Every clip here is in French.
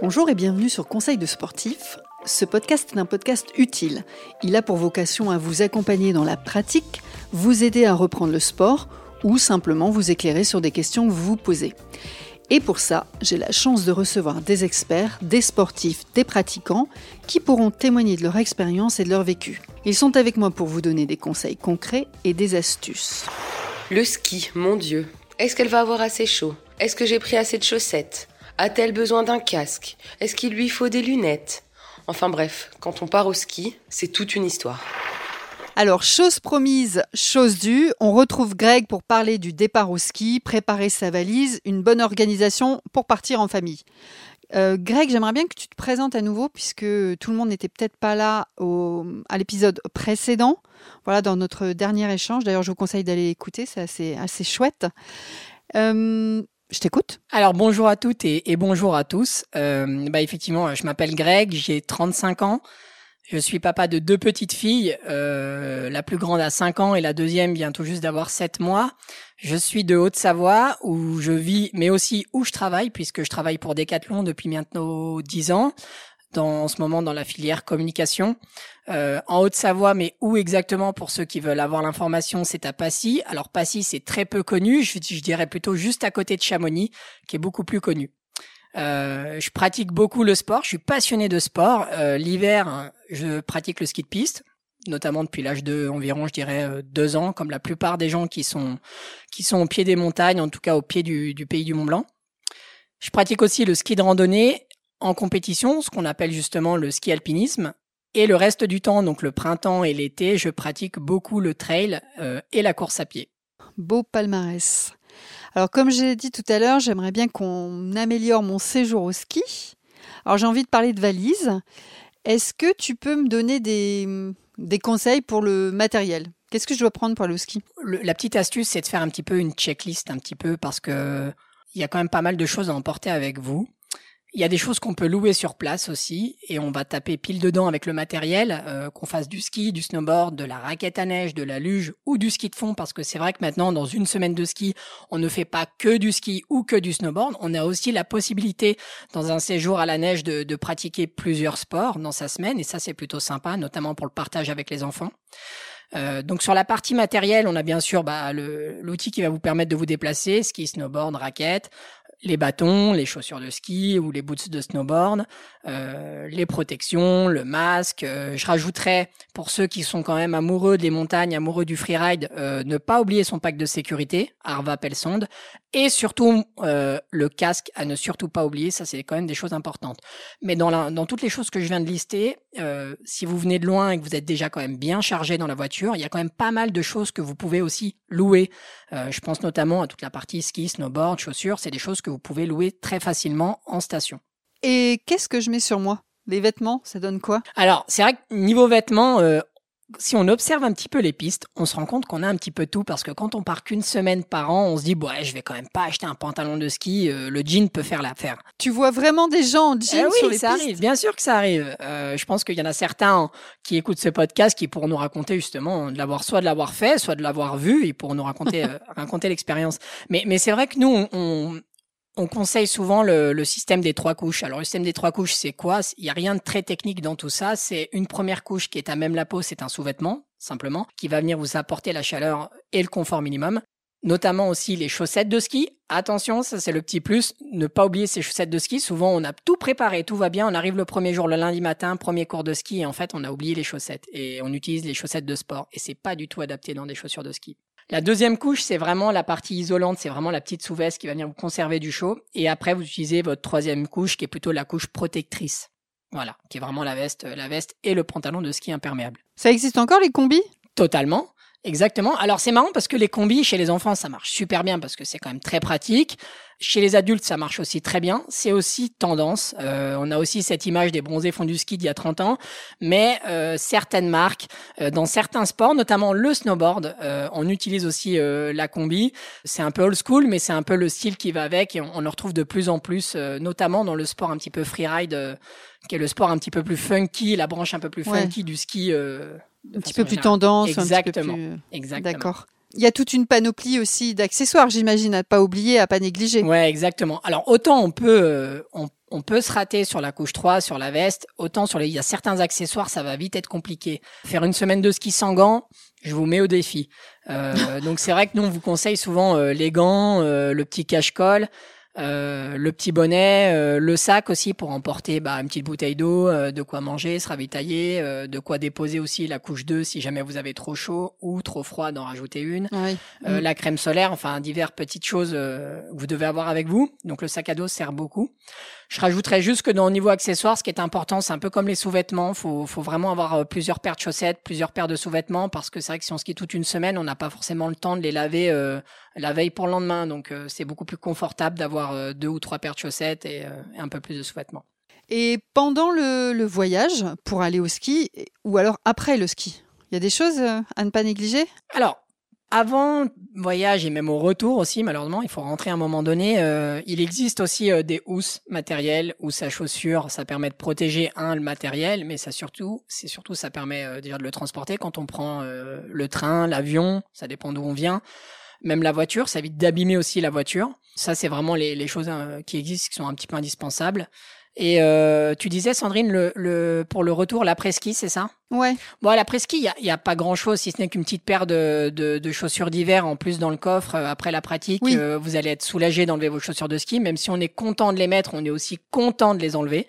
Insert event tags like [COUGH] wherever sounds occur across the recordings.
Bonjour et bienvenue sur Conseil de sportif. Ce podcast est un podcast utile. Il a pour vocation à vous accompagner dans la pratique, vous aider à reprendre le sport ou simplement vous éclairer sur des questions que vous vous posez. Et pour ça, j'ai la chance de recevoir des experts, des sportifs, des pratiquants qui pourront témoigner de leur expérience et de leur vécu. Ils sont avec moi pour vous donner des conseils concrets et des astuces. Le ski, mon Dieu. Est-ce qu'elle va avoir assez chaud? Est-ce que j'ai pris assez de chaussettes? A-t-elle besoin d'un casque? Est-ce qu'il lui faut des lunettes? Enfin bref, quand on part au ski, c'est toute une histoire. Alors, chose promise, chose due, on retrouve Greg pour parler du départ au ski, préparer sa valise, une bonne organisation pour partir en famille. Euh, Greg, j'aimerais bien que tu te présentes à nouveau puisque tout le monde n'était peut-être pas là au, à l'épisode précédent. Voilà, dans notre dernier échange. D'ailleurs, je vous conseille d'aller écouter, c'est assez, assez chouette. Euh, je t'écoute. Alors bonjour à toutes et, bonjour à tous. Euh, bah effectivement, je m'appelle Greg, j'ai 35 ans. Je suis papa de deux petites filles. Euh, la plus grande a 5 ans et la deuxième vient tout juste d'avoir 7 mois. Je suis de Haute-Savoie où je vis, mais aussi où je travaille, puisque je travaille pour Decathlon depuis bientôt 10 ans, en ce moment dans la filière communication. Euh, en Haute-Savoie, mais où exactement pour ceux qui veulent avoir l'information, c'est à Passy. Alors Passy, c'est très peu connu, je, dirais plutôt juste à côté de Chamonix, qui est beaucoup plus connu. Euh, je pratique beaucoup le sport. Je suis passionné de sport. Euh, L'hiver, je pratique le ski de piste, notamment depuis l'âge de environ, je dirais, deux ans, comme la plupart des gens qui sont qui sont au pied des montagnes, en tout cas au pied du, du pays du Mont Blanc. Je pratique aussi le ski de randonnée en compétition, ce qu'on appelle justement le ski alpinisme. Et le reste du temps, donc le printemps et l'été, je pratique beaucoup le trail euh, et la course à pied. Beau palmarès. Alors comme j'ai dit tout à l'heure, j'aimerais bien qu'on améliore mon séjour au ski. Alors j'ai envie de parler de valise. Est-ce que tu peux me donner des, des conseils pour le matériel? Qu'est-ce que je dois prendre pour aller au ski? Le- la petite astuce, c'est de faire un petit peu une checklist, un petit peu, parce que il y a quand même pas mal de choses à emporter avec vous. Il y a des choses qu'on peut louer sur place aussi, et on va taper pile dedans avec le matériel, euh, qu'on fasse du ski, du snowboard, de la raquette à neige, de la luge ou du ski de fond, parce que c'est vrai que maintenant, dans une semaine de ski, on ne fait pas que du ski ou que du snowboard. On a aussi la possibilité, dans un séjour à la neige, de, de pratiquer plusieurs sports dans sa semaine, et ça c'est plutôt sympa, notamment pour le partage avec les enfants. Euh, donc sur la partie matérielle, on a bien sûr bah, l'outil qui va vous permettre de vous déplacer, ski, snowboard, raquette, les bâtons, les chaussures de ski ou les boots de snowboard, euh, les protections, le masque. Euh, je rajouterais pour ceux qui sont quand même amoureux des montagnes, amoureux du freeride, euh, ne pas oublier son pack de sécurité, Arva Pelsonde, et surtout le casque à ne surtout pas oublier. Ça c'est quand même des choses importantes. Mais dans, dans toutes les choses que je viens de lister, si vous venez de loin et que vous êtes déjà quand même bien chargé dans la voiture, il y a quand même pas mal de choses que vous pouvez aussi louer. Je pense notamment à toute la partie ski, snowboard, chaussures. C'est des choses que vous pouvez louer très facilement en station. Et qu'est-ce que je mets sur moi? Les vêtements, ça donne quoi? Alors, c'est vrai que niveau vêtements, euh, si on observe un petit peu les pistes, on se rend compte qu'on a un petit peu tout parce que quand on part qu'une semaine par an, on se dit, ouais, je vais quand même pas acheter un pantalon de ski, euh, le jean peut faire l'affaire. Tu vois vraiment des gens en jean Eh oui, sur les ça pistes? arrive, bien sûr que ça arrive. Euh, je pense qu'il y en a certains qui écoutent ce podcast qui pourront nous raconter justement de l'avoir soit de l'avoir fait, soit de l'avoir vu, et pour nous raconter [LAUGHS] euh, raconter l'expérience. Mais mais c'est vrai que nous on, on on conseille souvent le, système des trois couches. Alors le système des trois couches, c'est quoi? Il y a rien de très technique dans tout ça. C'est une première couche qui est à même la peau, c'est un sous-vêtement simplement, qui va venir vous apporter la chaleur et le confort minimum notamment aussi les chaussettes de ski. Attention, ça c'est le petit plus, ne pas oublier ces chaussettes de ski. Souvent on a tout préparé, tout va bien, on arrive le premier jour, le lundi matin, premier cours de ski, et en fait on a oublié les chaussettes et on utilise les chaussettes de sport et c'est pas du tout adapté dans des chaussures de ski. La deuxième couche, c'est vraiment la partie isolante, c'est vraiment la petite sous-veste qui va venir vous conserver du chaud. Et après, vous utilisez votre troisième couche, qui est plutôt la couche protectrice. Voilà, qui est vraiment la veste, la veste et le pantalon de ski imperméable. Ça existe encore les combis? Totalement. Exactement. Alors c'est marrant parce que les combis chez les enfants ça marche super bien parce que c'est quand même très pratique. Chez les adultes ça marche aussi très bien. C'est aussi tendance. Euh, on a aussi cette image des bronzés fond du ski d'il y a 30 ans, mais euh, certaines marques, euh, dans certains sports, notamment le snowboard, euh, on utilise aussi euh, la combi. C'est un peu old school, mais c'est un peu le style qui va avec et on, on le retrouve de plus en plus, euh, notamment dans le sport un petit peu freeride, euh, qui est le sport un petit peu plus funky, la branche un peu plus Ouais. funky du ski. Euh, Un petit peu plus générale. tendance, un petit peu Exactement. plus... Exactement. D'accord. Il y a toute une panoplie aussi d'accessoires, j'imagine, à pas oublier, à pas négliger. Ouais, exactement. Alors autant on peut, euh, on, on peut se rater sur la couche 3, sur la veste. Autant sur les, il y a certains accessoires, ça va vite être compliqué. Faire une semaine de ski sans gants, je vous mets au défi. Euh, [LAUGHS] donc c'est vrai que nous on vous conseille souvent euh, les gants, euh, le petit cache-colle. Euh, le petit bonnet, euh, le sac aussi pour emporter bah, une petite bouteille d'eau, euh, de quoi manger, se ravitailler, de quoi déposer aussi la couche 2 si jamais vous avez trop chaud ou trop froid d'en rajouter une. Oui. Euh, Mm. La crème solaire, enfin divers petites choses euh, que vous devez avoir avec vous. Donc le sac à dos sert beaucoup. Je rajouterais juste que dans le niveau accessoire, ce qui est important, c'est un peu comme les sous-vêtements. Faut, faut vraiment avoir euh, plusieurs paires de chaussettes, plusieurs paires de sous-vêtements, parce que c'est vrai que si on skie toute une semaine, on n'a pas forcément le temps de les laver euh, la veille pour le lendemain. Donc euh, c'est beaucoup plus confortable d'avoir euh, deux ou trois paires de chaussettes et, et un peu plus de sous-vêtements. Et pendant le, le voyage, pour aller au ski, ou alors après le ski, il y a des choses à ne pas négliger? Alors, avant le voyage et même au retour aussi, malheureusement, il faut rentrer à un moment donné. euh, il existe aussi euh, des housses matérielles, housses à chaussures. Ça permet de protéger un le matériel, mais ça surtout, c'est surtout ça permet euh, déjà de le transporter quand on prend le train, l'avion. Ça dépend d'où on vient. Même la voiture, ça évite d'abîmer aussi la voiture. Ça, c'est vraiment les, choses qui existent, qui sont un petit peu indispensables. Et euh, tu disais, Sandrine, le, le, pour le retour, l'après-ski, c'est ça? Ouais. Bon, à l'après-ski, il y a, a pas grand-chose, si ce n'est qu'une petite paire de, de, de chaussures d'hiver en plus dans le coffre. euh, après la pratique, Oui. euh, vous allez être soulagé d'enlever vos chaussures de ski. Même si on est content de les mettre, on est aussi content de les enlever.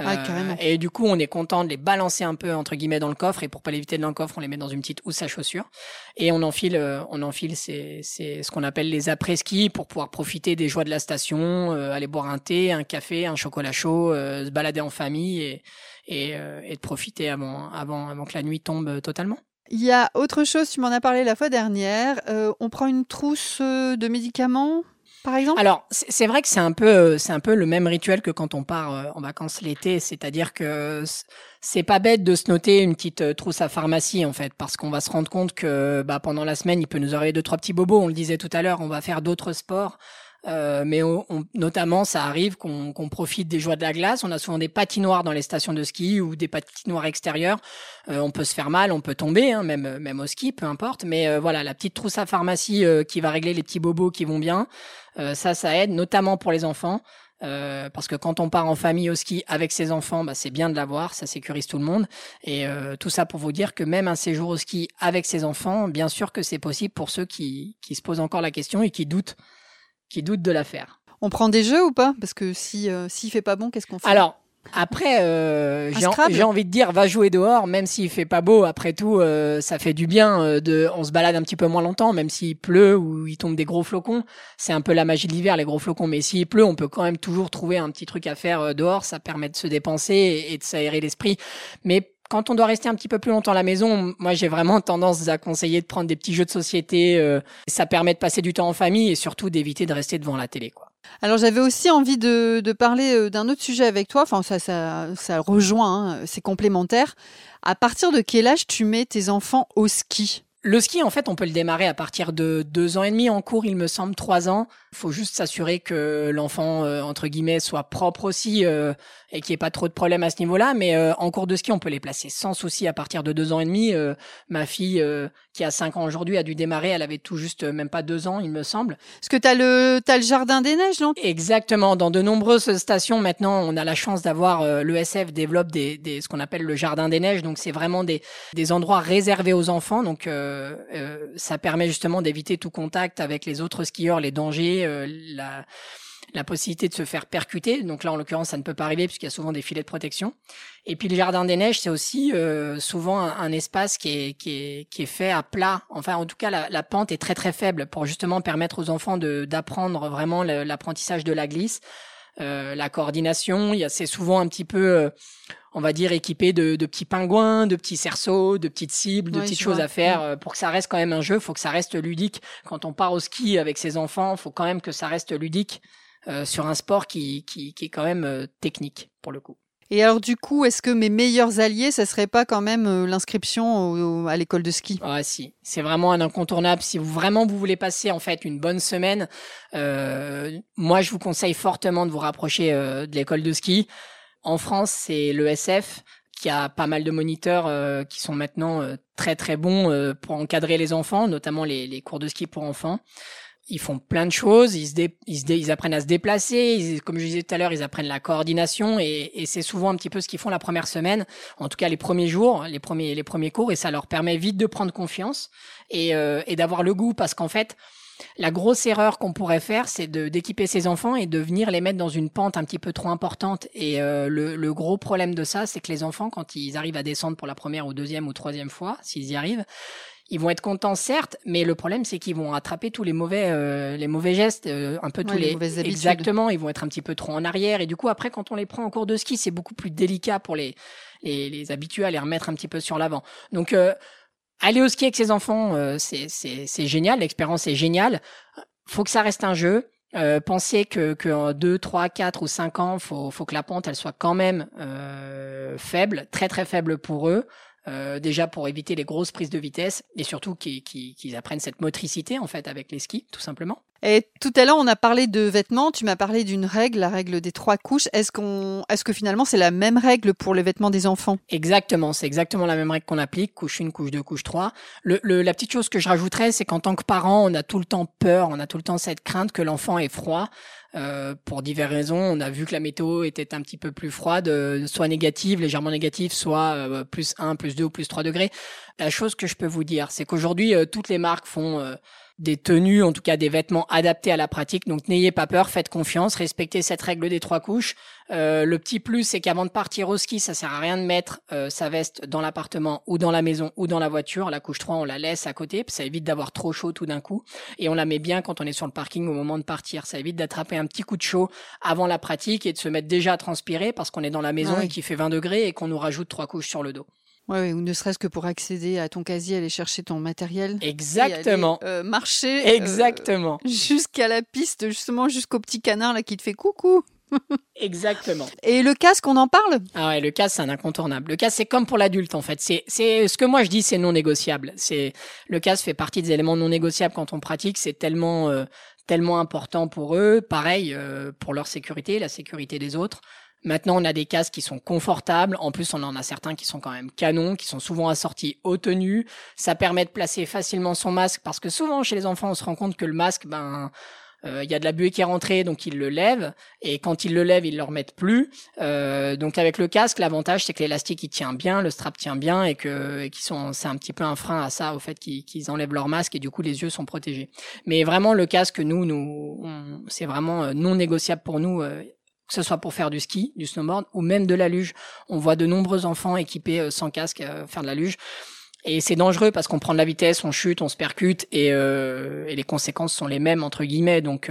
Euh, Ah, carrément. Et du coup, on est content de les balancer un peu entre guillemets dans le coffre. Et pour pas l'éviter dans le coffre, on les met dans une petite housse à chaussures. Et on enfile, euh, on enfile c'est ce qu'on appelle les après-ski pour pouvoir profiter des joies de la station, euh, aller boire un thé, un café, un chocolat chaud, euh, se balader en famille et et, euh, et de profiter avant avant avant que la nuit tombe euh, totalement. Il y a autre chose, tu m'en as parlé la fois dernière. euh, on prend une trousse euh, de médicaments, Alors, c'est vrai que c'est un peu, euh, c'est un peu le même rituel que quand on part euh, en vacances l'été, c'est-à-dire que c'est pas bête de se noter une petite euh, trousse à pharmacie en fait, parce qu'on va se rendre compte que bah, pendant la semaine, il peut nous arriver deux trois petits bobos. On le disait tout à l'heure, on va faire d'autres sports. Euh, mais on- on- notamment, ça arrive qu'on qu'on profite des joies de la glace. On a souvent des patinoires dans les stations de ski ou des patinoires extérieures. Euh, on peut se faire mal, on peut tomber, hein, même même au ski, peu importe. Mais euh, voilà, la petite trousse à pharmacie euh, qui va régler les petits bobos qui vont bien. Euh, ça, ça aide, notamment pour les enfants. Euh, parce que quand on part en famille au ski avec ses enfants, bah, c'est bien de l'avoir, ça sécurise tout le monde. Et euh, tout ça pour vous dire que même un séjour au ski avec ses enfants, bien sûr que c'est possible pour ceux qui, qui se posent encore la question et qui doutent, qui doutent de la faire. On prend des jeux ou pas? Parce que si euh, s'il fait pas bon, qu'est-ce qu'on fait? Alors, après, euh, en- j'ai envie de dire, va jouer dehors, même s'il fait pas beau. Après tout, euh, ça fait du bien. euh, de, on se balade un petit peu moins longtemps, même s'il pleut ou il tombe des gros flocons. C'est un peu la magie de l'hiver, les gros flocons. Mais s'il pleut, on peut quand même toujours trouver un petit truc à faire euh, dehors. Ça permet de se dépenser et, et de s'aérer l'esprit. Mais quand on doit rester un petit peu plus longtemps à la maison, moi j'ai vraiment tendance à conseiller de prendre des petits jeux de société. euh, ça permet de passer du temps en famille et surtout d'éviter de rester devant la télé. Quoi. Alors j'avais aussi envie de, de parler euh, d'un autre sujet avec toi. Enfin, ça, ça, ça rejoint, hein, c'est complémentaire. À partir de quel âge tu mets tes enfants au ski? Le ski, en fait, on peut le démarrer à partir de deux ans et demi. En cours, il me semble trois ans. Faut juste s'assurer que l'enfant, euh, entre guillemets, soit propre aussi euh, et qu'il n'y ait pas trop de problèmes à ce niveau-là. Mais euh, en cours de ski, on peut les placer sans souci à partir de deux ans et demi. Euh, ma fille, euh, qui a cinq ans aujourd'hui, a dû démarrer. Elle avait tout juste euh, même pas deux ans, il me semble. Parce que t'as le, t'as le jardin des neiges, non? Exactement. Dans de nombreuses stations maintenant, on a la chance d'avoir euh, l'ESF développe des, des ce qu'on appelle le jardin des neiges. Donc c'est vraiment des des endroits réservés aux enfants. Donc euh, euh, ça permet justement d'éviter tout contact avec les autres skieurs, les dangers, euh, la la possibilité de se faire percuter. Donc là, en l'occurrence, ça ne peut pas arriver puisqu'il y a souvent des filets de protection. Et puis le jardin des neiges, c'est aussi euh, souvent un, un espace qui est, qui, est, qui est fait à plat. Enfin, en tout cas, la, la pente est très très faible pour justement permettre aux enfants de d'apprendre vraiment l'apprentissage de la glisse, euh, la coordination. Il y a c'est souvent un petit peu euh, on va dire équipé de, de petits pingouins, de petits cerceaux, de petites cibles, de Ouais, petites choses vois. à faire euh, pour que ça reste quand même un jeu. Faut que ça reste ludique. Quand on part au ski avec ses enfants, faut quand même que ça reste ludique euh, sur un sport qui, qui, qui est quand même euh, technique pour le coup. Et alors du coup, est-ce que mes meilleurs alliés, ça serait pas quand même euh, l'inscription à l'école de ski? Ah si, c'est vraiment un incontournable. Si vous vraiment vous voulez passer en fait une bonne semaine, euh, moi je vous conseille fortement de vous rapprocher euh, de l'école de ski. En France, c'est l'ESF qui a pas mal de moniteurs euh, qui sont maintenant euh, très très bons euh, pour encadrer les enfants, notamment les, les cours de ski pour enfants. Ils font plein de choses, ils, se ils, ils, apprennent à se déplacer, comme je disais tout à l'heure, ils apprennent la coordination et, et c'est souvent un petit peu ce qu'ils font la première semaine, en tout cas les premiers jours, les premiers, les premiers cours, et ça leur permet vite de prendre confiance et, euh, et d'avoir le goût parce qu'en fait, la grosse erreur qu'on pourrait faire, c'est d'équiper ses enfants et de venir les mettre dans une pente un petit peu trop importante. Et euh, le, le, gros problème de ça, c'est que les enfants, quand ils arrivent à descendre pour la première ou deuxième ou troisième fois, s'ils y arrivent, ils vont être contents certes, mais le problème c'est qu'ils vont attraper tous les mauvais euh, les mauvais gestes, euh, un peu tous les, les exactement, ils vont être un petit peu trop en arrière et du coup après quand on les prend en cours de ski, c'est beaucoup plus délicat pour les les, les habitués à les remettre un petit peu sur l'avant. Donc euh, aller au ski avec ses enfants, c'est c'est c'est génial, l'expérience est géniale. Faut que ça reste un jeu. Euh, pensez que, que en 2, 3, 4 ou 5 ans, faut, faut que la pente elle soit quand même euh, faible, très très faible pour eux. Euh, déjà pour éviter les grosses prises de vitesse et surtout qu'ils apprennent cette motricité en fait avec les skis tout simplement. Et tout à l'heure on a parlé de vêtements, tu m'as parlé d'une règle, la règle des trois couches. Est-ce qu'on, est-ce que finalement c'est la même règle pour les vêtements des enfants? Exactement, c'est exactement la même règle qu'on applique, couche 1, couche 2, couche 3. Le, la petite chose que je rajouterais, c'est qu'en tant que parent, on a tout le temps peur, on a tout le temps cette crainte que l'enfant est froid. Euh, pour diverses raisons. On a vu que la météo était un petit peu plus froide, euh, soit négative, légèrement négative, soit euh, plus 1, plus 2 ou plus 3 degrés. La chose que je peux vous dire, c'est qu'aujourd'hui, toutes les marques font des tenues, en tout cas des vêtements adaptés à la pratique. Donc n'ayez pas peur, faites confiance, respectez cette règle des trois couches. Euh, le petit plus, c'est qu'avant de partir au ski, ça sert à rien de mettre euh, sa veste dans l'appartement ou dans la maison ou dans la voiture. La couche 3, on la laisse à côté, ça évite d'avoir trop chaud tout d'un coup. Et on la met bien quand on est sur le parking au moment de partir. Ça évite d'attraper un petit coup de chaud avant la pratique et de se mettre déjà à transpirer parce qu'on est dans la maison et qu'il fait 20 degrés et qu'on nous rajoute trois couches sur le dos. Ouais, ou ne serait-ce que pour accéder à ton casier, aller chercher ton matériel. Exactement. Euh, marcher. Euh, Exactement. jusqu'à la piste, justement, jusqu'au petit canard là qui te fait coucou. [LAUGHS] Exactement. Et le casque, on en parle? Ah ouais, le casque, c'est un incontournable. Le casque, c'est comme pour l'adulte, en fait. C'est, c'est ce que moi je dis, c'est non négociable. C'est le casque fait partie des éléments non négociables quand on pratique. C'est tellement, euh, tellement important pour eux. Pareil pour leur sécurité, la sécurité des autres. Maintenant, on a des casques qui sont confortables. En plus, on en a certains qui sont quand même canons, qui sont souvent assortis aux tenues. Ça permet de placer facilement son masque parce que souvent chez les enfants, on se rend compte que le masque, ben, euh, il y a de la buée qui est rentrée, donc ils le lèvent. Et quand ils le lèvent, ils le remettent plus. Euh, donc avec le casque, l'avantage c'est que l'élastique il tient bien, le strap tient bien et que qu'ils sont, c'est un petit peu un frein à ça, au fait qu'ils enlèvent leur masque et du coup les yeux sont protégés. Mais vraiment le casque, nous, nous, c'est vraiment euh, non négociable pour nous que ce soit pour faire du ski, du snowboard ou même de la luge. On voit de nombreux enfants équipés euh, sans casque euh, faire de la luge. Et c'est dangereux parce qu'on prend de la vitesse, on chute, on se percute et, euh, les conséquences sont les mêmes entre guillemets. Donc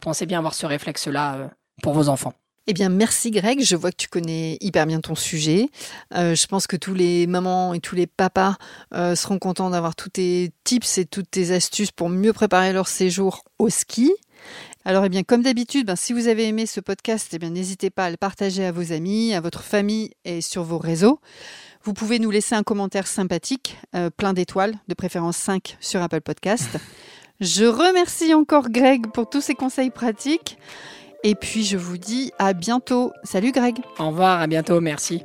pensez bien avoir ce réflexe-là pour vos enfants. Eh bien, merci Greg. Je vois que tu connais hyper bien ton sujet. je pense que tous les mamans et tous les papas seront contents d'avoir tous tes tips et toutes tes astuces pour mieux préparer leur séjour au ski. Alors, eh bien, comme d'habitude, ben, si vous avez aimé ce podcast, eh bien, n'hésitez pas à le partager à vos amis, à votre famille et sur vos réseaux. Vous pouvez nous laisser un commentaire sympathique, euh, plein d'étoiles, de préférence 5 sur Apple Podcast. [LAUGHS] Je remercie encore Greg pour tous ses conseils pratiques. Et puis, je vous dis à bientôt. Salut Greg. Au revoir, à bientôt, merci.